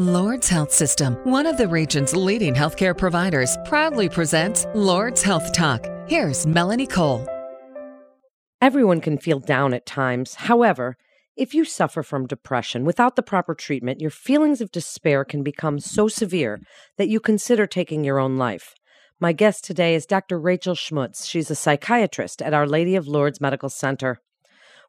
Lourdes Health System, one of the region's leading healthcare providers, proudly presents Lourdes Health Talk. Here's Melanie Cole. Everyone can feel down at times. However, if you suffer from depression without the proper treatment, your feelings of despair can become so severe that you consider taking your own life. My guest today is Dr. Rachel Schmutz. She's a psychiatrist at Our Lady of Lourdes Medical Center.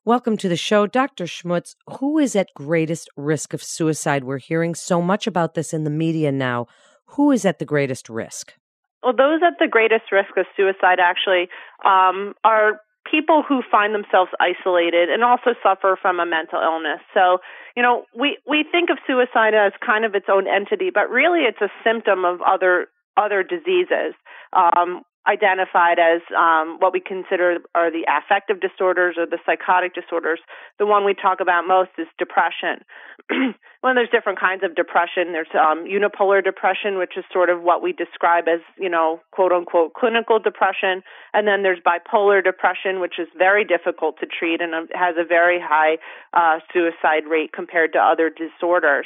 Welcome to the show, Dr. Schmutz. Who is at greatest risk of suicide? We're hearing so much about this in the media now. Who is at the greatest risk? Well, those at the greatest risk of suicide actually um, are people who find themselves isolated and also suffer from a mental illness. So, you know, we we think of suicide as kind of its own entity, but really it's a symptom of other other diseases. Um, identified as um, what we consider are the affective disorders or the psychotic disorders. The one we talk about most is depression. well, there's different kinds of depression. There's um, unipolar depression, which is sort of what we describe as, you know, quote unquote clinical depression. And then there's bipolar depression, which is very difficult to treat and um, has a very high uh, suicide rate compared to other disorders.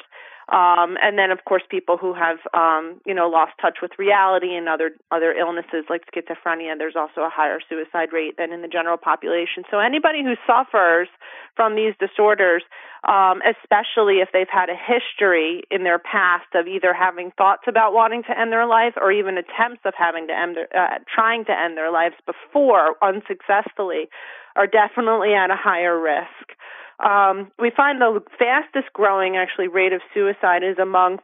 Um, and then, of course, people who have, um, you know, lost touch with reality and other other illnesses like schizophrenia. There's also a higher suicide rate than in the general population. So anybody who suffers from these disorders, um, especially if they've had a history in their past of either having thoughts about wanting to end their life or even attempts of having to end their, uh, trying to end their lives before unsuccessfully, are definitely at a higher risk. Um, we find the fastest growing actually rate of suicide is among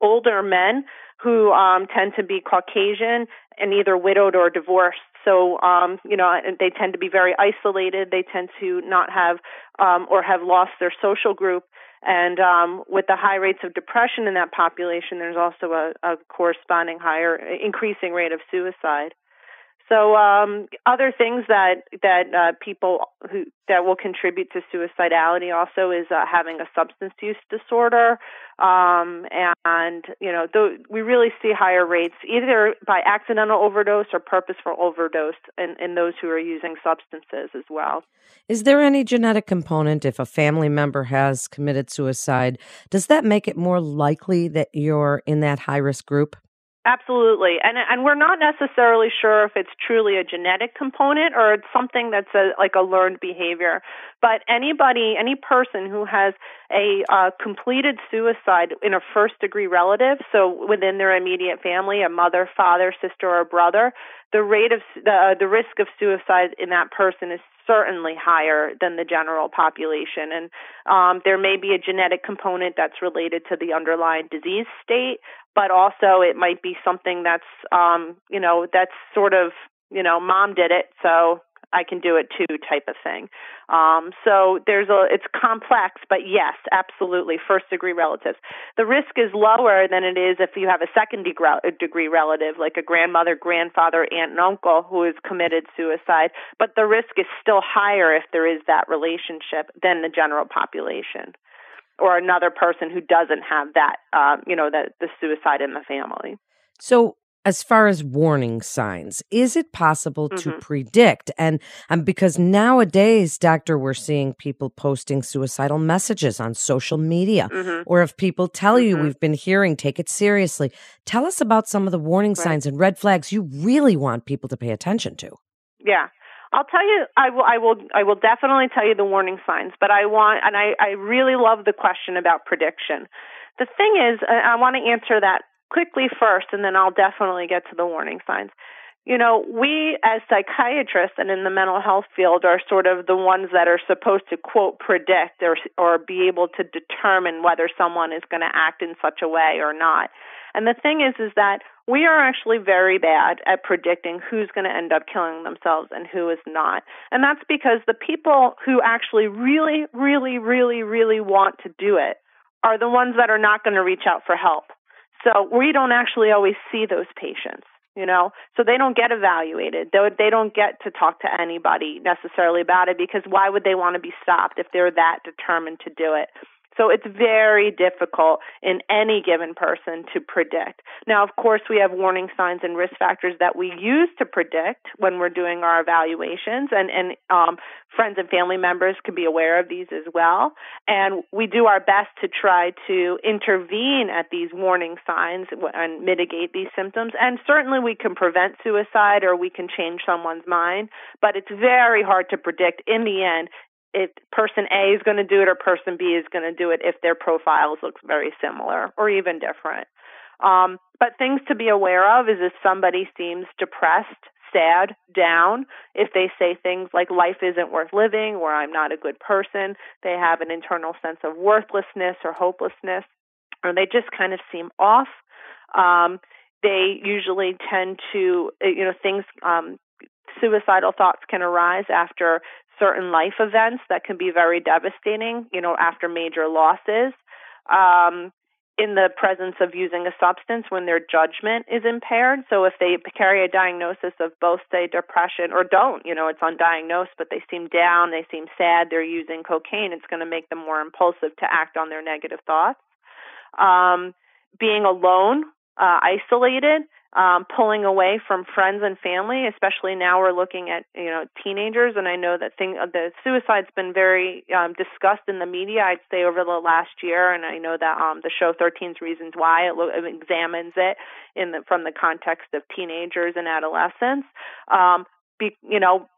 older men who um, tend to be Caucasian and either widowed or divorced. So, um, you know, they tend to be very isolated. They tend to not have um, or have lost their social group. And um, with the high rates of depression in that population, there's also a, a corresponding higher, increasing rate of suicide. So um, other things that that uh, people who that will contribute to suicidality also is uh, having a substance use disorder, um, and you know th- we really see higher rates either by accidental overdose or purposeful overdose in, in those who are using substances as well. Is there any genetic component if a family member has committed suicide? Does that make it more likely that you're in that high risk group? Absolutely, and and we're not necessarily sure if it's truly a genetic component or it's something that's a, like a learned behavior. But anybody, any person who has a uh, completed suicide in a first degree relative, so within their immediate family, a mother, father, sister, or brother, the rate of the uh, the risk of suicide in that person is certainly higher than the general population. And um, there may be a genetic component that's related to the underlying disease state, but also it might be something that's, um, you know, that's sort of, you know, mom did it, so I can do it too type of thing. Um, so there's a, it's complex, but yes, absolutely, first degree relatives. The risk is lower than it is if you have a second degree relative, like a grandmother, grandfather, aunt, and uncle who has committed suicide, but the risk is still higher if there is that relationship than the general population or another person who doesn't have that, um, you know, the, the suicide in the family. So as far as warning signs, is it possible mm-hmm. to predict? And um, because nowadays, doctor, we're seeing people posting suicidal messages on social media, mm-hmm. or if people tell mm-hmm. you we've been hearing, take it seriously. Tell us about some of the warning right. signs and red flags you really want people to pay attention to. Yeah. I'll tell you, I will, I will, I will definitely tell you the warning signs, but I want, and I, I really love the question about prediction. The thing is, I want to answer that quickly first, and then I'll definitely get to the warning signs. You know, we as psychiatrists and in the mental health field are sort of the ones that are supposed to quote predict or or be able to determine whether someone is going to act in such a way or not. And the thing is is that we are actually very bad at predicting who's going to end up killing themselves and who is not. And that's because the people who actually really really really really want to do it are the ones that are not going to reach out for help so we don't actually always see those patients, you know, so they don't get evaluated. They, don't get to talk to anybody necessarily about it because why would they want to be stopped if they're that determined to do it? So it's very difficult in any given person to predict. Now, of course, we have warning signs and risk factors that we use to predict when we're doing our evaluations, and, and um, friends and family members can be aware of these as well. And we do our best to try to intervene at these warning signs and mitigate these symptoms. And certainly we can prevent suicide or we can change someone's mind, but it's very hard to predict in the end if person A is going to do it or person B is going to do it if their profiles look very similar or even different. Um, but things to be aware of is if somebody seems depressed, sad, down, if they say things like life isn't worth living or I'm not a good person, they have an internal sense of worthlessness or hopelessness, or they just kind of seem off. Um, they usually tend to, you know, things, um, suicidal thoughts can arise after certain life events that can be very devastating, you know, after major losses. Um, in the presence of using a substance when their judgment is impaired. So if they carry a diagnosis of both, say, depression or don't, you know, it's undiagnosed, but they seem down, they seem sad, they're using cocaine, it's going to make them more impulsive to act on their negative thoughts. Um, being alone, uh, isolated, um, pulling away from friends and family, especially now we're looking at you know teenagers, and I know that thing uh, the suicide's been very um, discussed in the media. I'd say over the last year, and I know that um, the show 13's Reasons Why it, lo- it examines it in the from the context of teenagers and adolescents. Um, be, you know,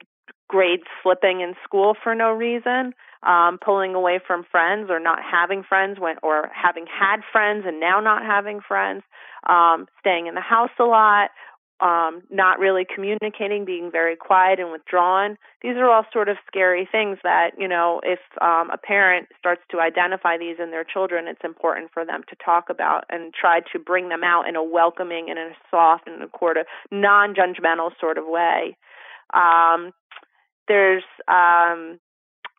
grades slipping in school for no reason, um, pulling away from friends or not having friends when or having had friends and now not having friends, um, staying in the house a lot, um, not really communicating, being very quiet and withdrawn. These are all sort of scary things that, you know, if um, a parent starts to identify these in their children, it's important for them to talk about and try to bring them out in a welcoming and in a soft and a sort of non judgmental sort of way. Um, there's um,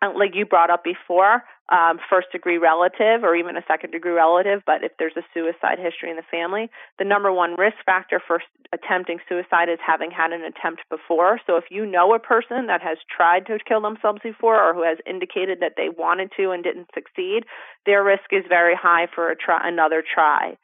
like you brought up before, um, first degree relative or even a second degree relative, but if there's a suicide history in the family, the number one risk factor for attempting suicide is having had an attempt before. So if you know a person that has tried to kill themselves before or who has indicated that they wanted to and didn't succeed, their risk is very high for a try, another try.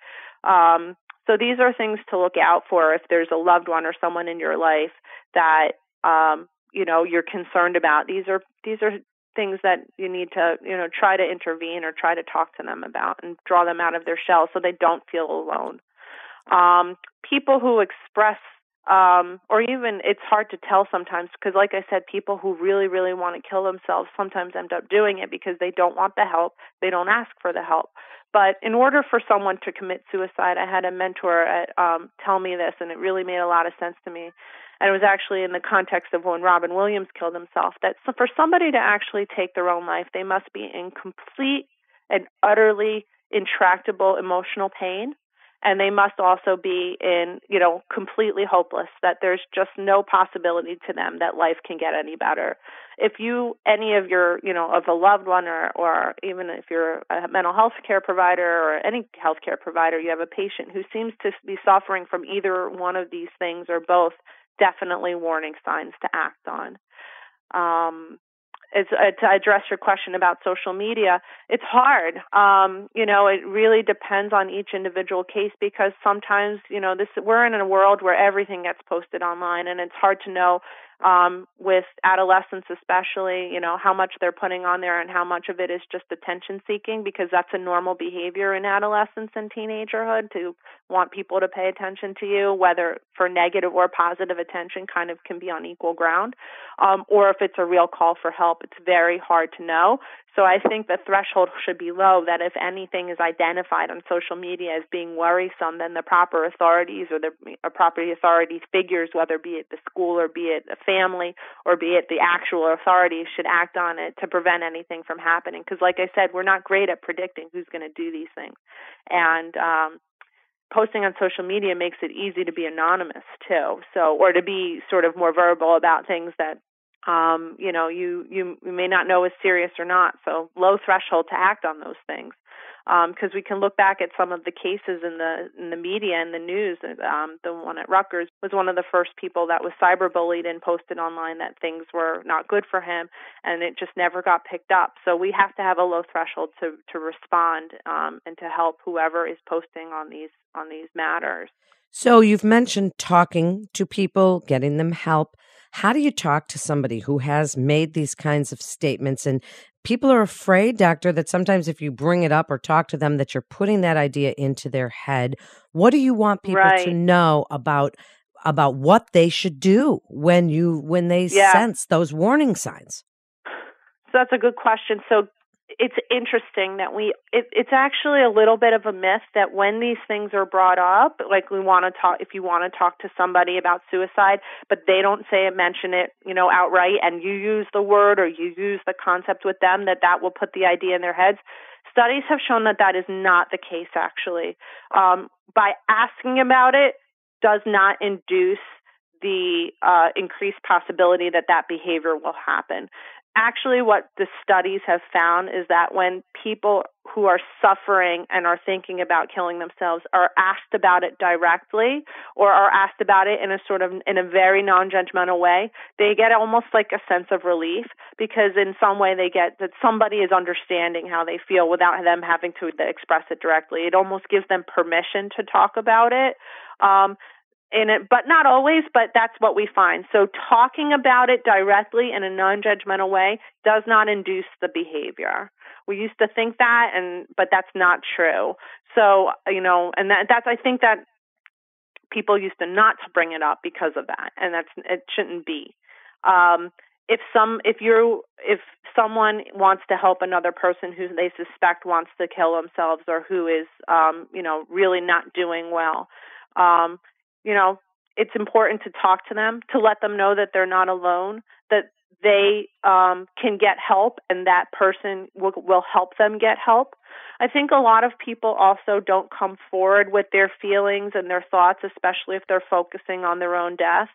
Um, so these are things to look out for if there's a loved one or someone in your life that um, you know you're concerned about these are these are things that you need to you know try to intervene or try to talk to them about and draw them out of their shell so they don't feel alone. Um, people who express um, or even it's hard to tell sometimes because like i said people who really really want to kill themselves sometimes end up doing it because they don't want the help. They don't ask for the help. But in order for someone to commit suicide i had a mentor at, um, tell me this and it really made a lot of sense to me and it was actually in the context of when Robin Williams killed himself that for somebody to actually take their own life, they must be in complete and utterly intractable emotional pain. And they must also be in you know completely hopeless that there's just no possibility to them that life can get any better. If you any of your you know of a loved one or or even if you're a mental health care provider or any health care provider you have a patient who seems to be suffering from either one of these things or both definitely warning signs to act on. Um, it's, uh, to address your question about social media, it's hard. Um, you know, it really depends on each individual case because sometimes, you know, this we're in a world where everything gets posted online, and it's hard to know um, with adolescents especially, you know, how much they're putting on there and how much of it is just attention seeking because that's a normal behavior in adolescence and teenagerhood to want people to pay attention to you, whether for negative or positive attention kind of can be on equal ground. Um, or if it's a real call for help, it's very hard to know. So I think the threshold should be low that if anything is identified on social media as being worrisome, then the proper authorities or the proper authority figures, whether be it the school or be it a family or be it the actual authorities, should act on it to prevent anything from happening. Because, like I said, we're not great at predicting who's going to do these things, and um, posting on social media makes it easy to be anonymous too. So, or to be sort of more verbal about things that um, you know, you, you may not know is serious or not. So low threshold to act on those things. because um, we can look back at some of the cases in the in the media and the news. Um, the one at Rutgers was one of the first people that was cyberbullied and posted online that things were not good for him, and it just never got picked up. So we have to have a low threshold to to respond um, and to help whoever is posting on these on these matters. So you've mentioned talking to people, getting them help. How do you talk to somebody who has made these kinds of statements and people are afraid, doctor, that sometimes if you bring it up or talk to them that you're putting that idea into their head. What do you want people right. to know about about what they should do when you when they yeah. sense those warning signs? So that's a good question. So it's interesting that we it, it's actually a little bit of a myth that when these things are brought up like we want to talk if you want to talk to somebody about suicide but they don't say it mention it you know outright and you use the word or you use the concept with them that that will put the idea in their heads. Studies have shown that that is not the case actually. Um, by asking about it does not induce the uh, increased possibility that that behavior will happen actually what the studies have found is that when people who are suffering and are thinking about killing themselves are asked about it directly or are asked about it in a sort of in a very non-judgmental way they get almost like a sense of relief because in some way they get that somebody is understanding how they feel without them having to express it directly. It almost gives them permission to talk about it. Um, in it, but not always, but that's what we find. So talking about it directly in a non-judgmental way does not induce the behavior. We used to think that and but that's not true. So, you know, and that that's I think that people used to not to bring it up because of that and that's it shouldn't be. Um if some if you if someone wants to help another person who they suspect wants to kill themselves or who is um you know really not doing well um you know, it's important to talk to them, to let them know that they're not alone, that they um, can get help and that person will, will help them get help. I think a lot of people also don't come forward with their feelings and their thoughts, especially if they're focusing on their own death.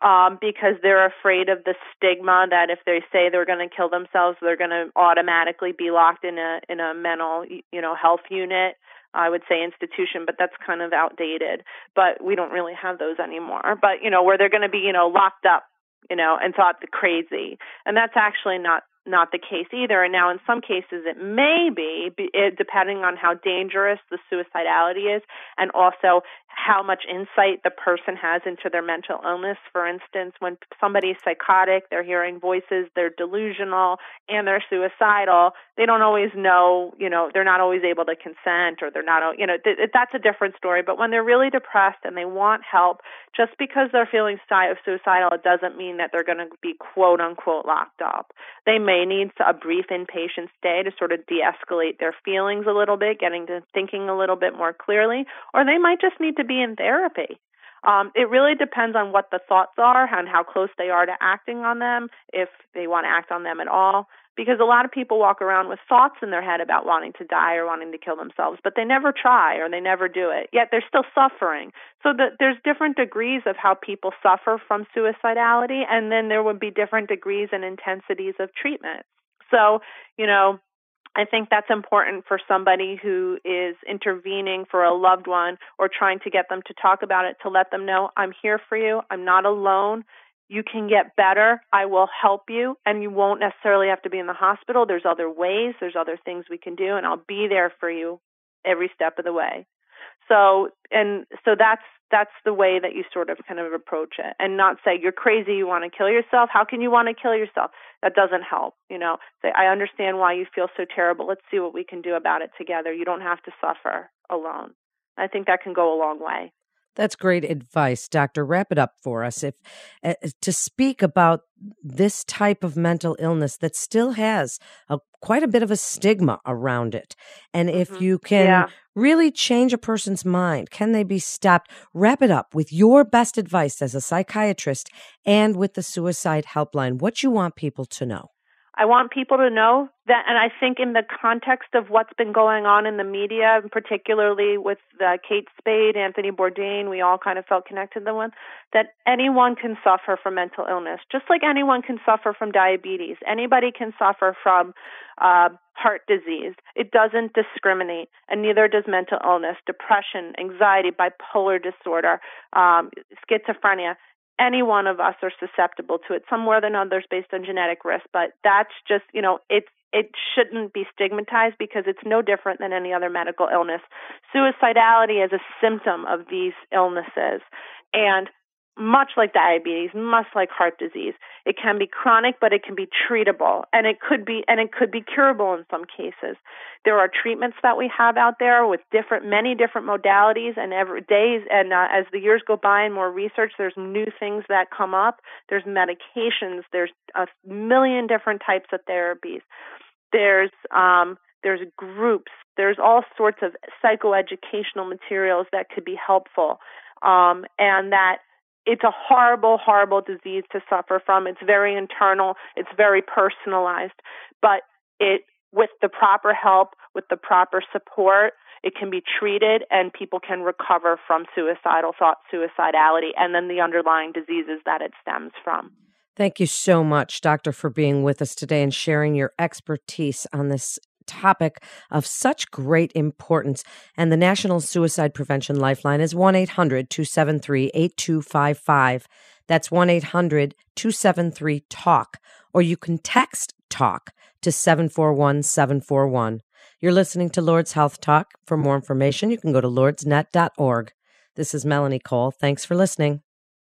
Um, because they're afraid of the stigma that if they say they're going to kill themselves, they're going to automatically be locked in a in a mental, you know, health unit I would say institution, but that's kind of outdated. But we don't really have those anymore. But you know, where they're going to be, you know, locked up, you know, and thought the crazy, and that's actually not not the case either. And now, in some cases, it may be, it, depending on how dangerous the suicidality is, and also how much insight the person has into their mental illness. For instance, when somebody's psychotic, they're hearing voices, they're delusional, and they're suicidal. They don't always know, you know, they're not always able to consent, or they're not, you know, th- that's a different story. But when they're really depressed and they want help, just because they're feeling suicidal, it doesn't mean that they're going to be quote unquote locked up. They may may need a brief inpatient stay to sort of de escalate their feelings a little bit, getting to thinking a little bit more clearly, or they might just need to be in therapy. Um, it really depends on what the thoughts are and how close they are to acting on them, if they want to act on them at all because a lot of people walk around with thoughts in their head about wanting to die or wanting to kill themselves, but they never try or they never do it. Yet they're still suffering. So the, there's different degrees of how people suffer from suicidality, and then there would be different degrees and intensities of treatment. So, you know, I think that's important for somebody who is intervening for a loved one or trying to get them to talk about it to let them know I'm here for you. I'm not alone you can get better. I will help you, and you won't necessarily have to be in the hospital. There's other ways, there's other things we can do, and I'll be there for you every step of the way. So, and so that's that's the way that you sort of kind of approach it, and not say you're crazy, you want to kill yourself. How can you want to kill yourself? That doesn't help. You know, say I understand why you feel so terrible. Let's see what we can do about it together. You don't have to suffer alone. I think that can go a long way. That's great advice, Doctor. Wrap it up for us. If uh, to speak about this type of mental illness that still has a, quite a bit of a stigma around it, and if mm-hmm. you can yeah. really change a person's mind, can they be stopped? Wrap it up with your best advice as a psychiatrist and with the suicide helpline. What you want people to know. I want people to know that, and I think in the context of what's been going on in the media, particularly with uh, Kate Spade, Anthony Bourdain, we all kind of felt connected to them, that anyone can suffer from mental illness, just like anyone can suffer from diabetes. Anybody can suffer from uh, heart disease. It doesn't discriminate, and neither does mental illness, depression, anxiety, bipolar disorder, um, schizophrenia any one of us are susceptible to it, some more than others based on genetic risk. But that's just, you know, it's it shouldn't be stigmatized because it's no different than any other medical illness. Suicidality is a symptom of these illnesses. And much like diabetes, much like heart disease. It can be chronic, but it can be treatable, and it could be and it could be curable in some cases. There are treatments that we have out there with different, many different modalities, and every days and uh, as the years go by and more research, there's new things that come up. There's medications. There's a million different types of therapies. There's um, there's groups. There's all sorts of psychoeducational materials that could be helpful, um, and that it's a horrible, horrible disease to suffer from. It's very internal. It's very personalized, but it, with the proper help, with the proper support, it can be treated and people can recover from suicidal thought, suicidality, and then the underlying diseases that it stems from. Thank you so much, Doctor, for being with us today and sharing your expertise on this topic of such great importance. And the National Suicide Prevention Lifeline is 1 800 273 8255. That's 1 800 273 TALK. Or you can text TALK to 741 741. You're listening to Lourdes Health Talk. For more information, you can go to lourdesnet.org. This is Melanie Cole. Thanks for listening.